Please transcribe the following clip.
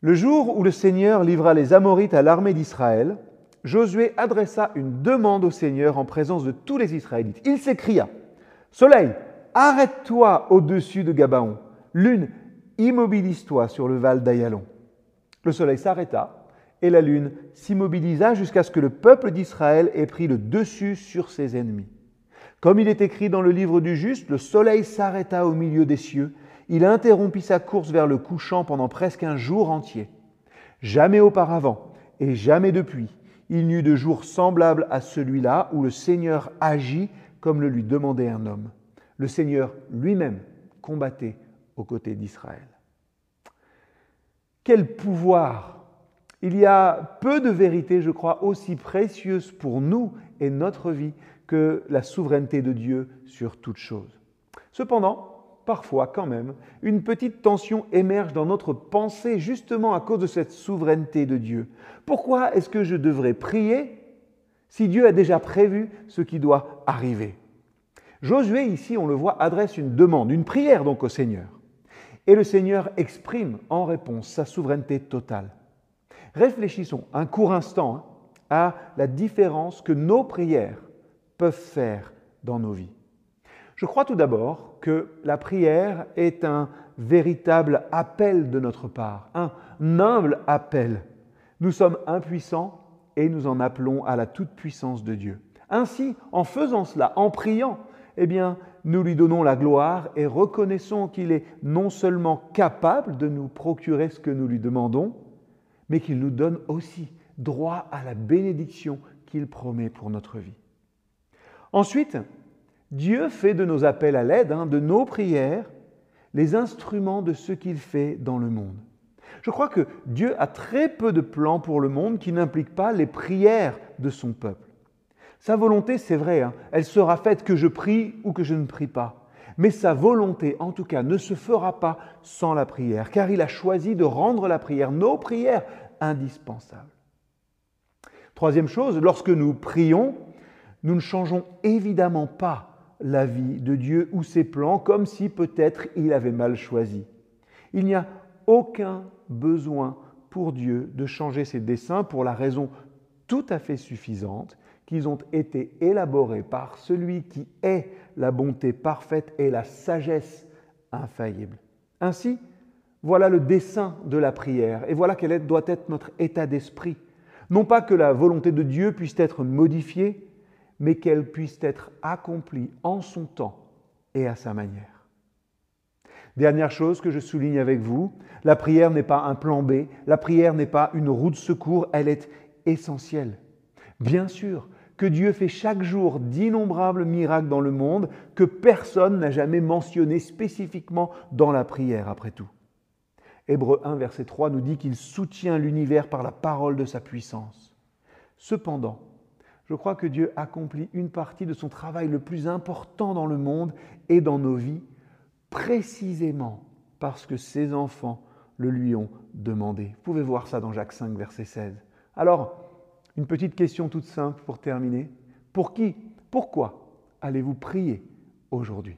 Le jour où le Seigneur livra les Amorites à l'armée d'Israël, Josué adressa une demande au Seigneur en présence de tous les Israélites. Il s'écria Soleil, arrête-toi au-dessus de Gabaon. Lune, immobilise-toi sur le val d'Ayalon. Le soleil s'arrêta et la lune s'immobilisa jusqu'à ce que le peuple d'Israël ait pris le dessus sur ses ennemis. Comme il est écrit dans le livre du juste, le soleil s'arrêta au milieu des cieux il interrompit sa course vers le couchant pendant presque un jour entier. Jamais auparavant et jamais depuis, il n'y eut de jour semblable à celui-là où le Seigneur agit comme le lui demandait un homme. Le Seigneur lui-même combattait aux côtés d'Israël. Quel pouvoir Il y a peu de vérités, je crois, aussi précieuses pour nous et notre vie que la souveraineté de Dieu sur toute chose. Cependant, parfois quand même, une petite tension émerge dans notre pensée justement à cause de cette souveraineté de Dieu. Pourquoi est-ce que je devrais prier si Dieu a déjà prévu ce qui doit arriver? Josué, ici, on le voit, adresse une demande, une prière donc au Seigneur. Et le Seigneur exprime en réponse sa souveraineté totale. Réfléchissons un court instant hein, à la différence que nos prières peuvent faire dans nos vies. Je crois tout d'abord que la prière est un véritable appel de notre part, un humble appel. Nous sommes impuissants et nous en appelons à la toute-puissance de Dieu. Ainsi, en faisant cela, en priant, eh bien, nous lui donnons la gloire et reconnaissons qu'il est non seulement capable de nous procurer ce que nous lui demandons, mais qu'il nous donne aussi droit à la bénédiction qu'il promet pour notre vie. Ensuite, Dieu fait de nos appels à l'aide, hein, de nos prières, les instruments de ce qu'il fait dans le monde. Je crois que Dieu a très peu de plans pour le monde qui n'impliquent pas les prières de son peuple. Sa volonté, c'est vrai, hein, elle sera faite que je prie ou que je ne prie pas. Mais sa volonté, en tout cas, ne se fera pas sans la prière, car il a choisi de rendre la prière, nos prières, indispensables. Troisième chose, lorsque nous prions, nous ne changeons évidemment pas la vie de Dieu ou ses plans comme si peut-être il avait mal choisi. Il n'y a aucun besoin pour Dieu de changer ses desseins pour la raison tout à fait suffisante qu'ils ont été élaborés par celui qui est la bonté parfaite et la sagesse infaillible. Ainsi, voilà le dessein de la prière et voilà quel doit être notre état d'esprit. Non pas que la volonté de Dieu puisse être modifiée, mais qu'elle puisse être accomplie en son temps et à sa manière. Dernière chose que je souligne avec vous, la prière n'est pas un plan B, la prière n'est pas une roue de secours, elle est essentielle. Bien sûr que Dieu fait chaque jour d'innombrables miracles dans le monde que personne n'a jamais mentionné spécifiquement dans la prière, après tout. Hébreu 1, verset 3 nous dit qu'il soutient l'univers par la parole de sa puissance. Cependant, je crois que Dieu accomplit une partie de son travail le plus important dans le monde et dans nos vies, précisément parce que ses enfants le lui ont demandé. Vous pouvez voir ça dans Jacques 5, verset 16. Alors, une petite question toute simple pour terminer. Pour qui, pourquoi allez-vous prier aujourd'hui?